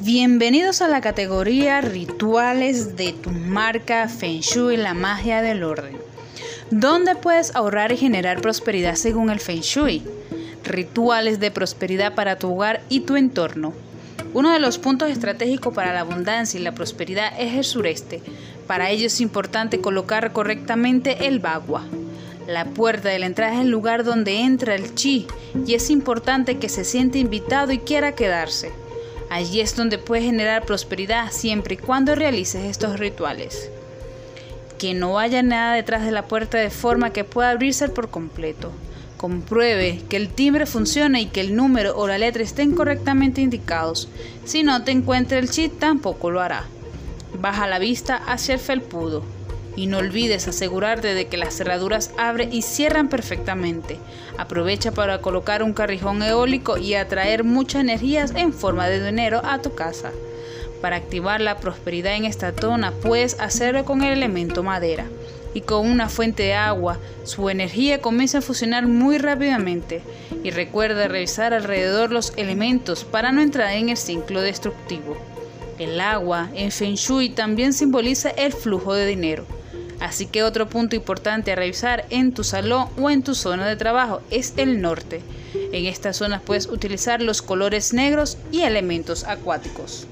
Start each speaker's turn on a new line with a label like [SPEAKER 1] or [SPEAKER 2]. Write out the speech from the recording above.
[SPEAKER 1] Bienvenidos a la categoría Rituales de tu marca Feng Shui, la magia del orden, donde puedes ahorrar y generar prosperidad según el Feng Shui. Rituales de prosperidad para tu hogar y tu entorno. Uno de los puntos estratégicos para la abundancia y la prosperidad es el sureste. Para ello es importante colocar correctamente el bagua. La puerta de la entrada es el lugar donde entra el chi y es importante que se siente invitado y quiera quedarse. Allí es donde puedes generar prosperidad siempre y cuando realices estos rituales. Que no haya nada detrás de la puerta de forma que pueda abrirse por completo. Compruebe que el timbre funcione y que el número o la letra estén correctamente indicados. Si no te encuentra el chip, tampoco lo hará. Baja la vista hacia el felpudo y no olvides asegurarte de que las cerraduras abren y cierran perfectamente. Aprovecha para colocar un carrijón eólico y atraer muchas energías en forma de dinero a tu casa. Para activar la prosperidad en esta zona puedes hacerlo con el elemento madera y con una fuente de agua, su energía comienza a fusionar muy rápidamente. Y recuerda revisar alrededor los elementos para no entrar en el ciclo destructivo. El agua en Feng Shui también simboliza el flujo de dinero. Así que otro punto importante a revisar en tu salón o en tu zona de trabajo es el norte. En estas zonas puedes utilizar los colores negros y elementos acuáticos.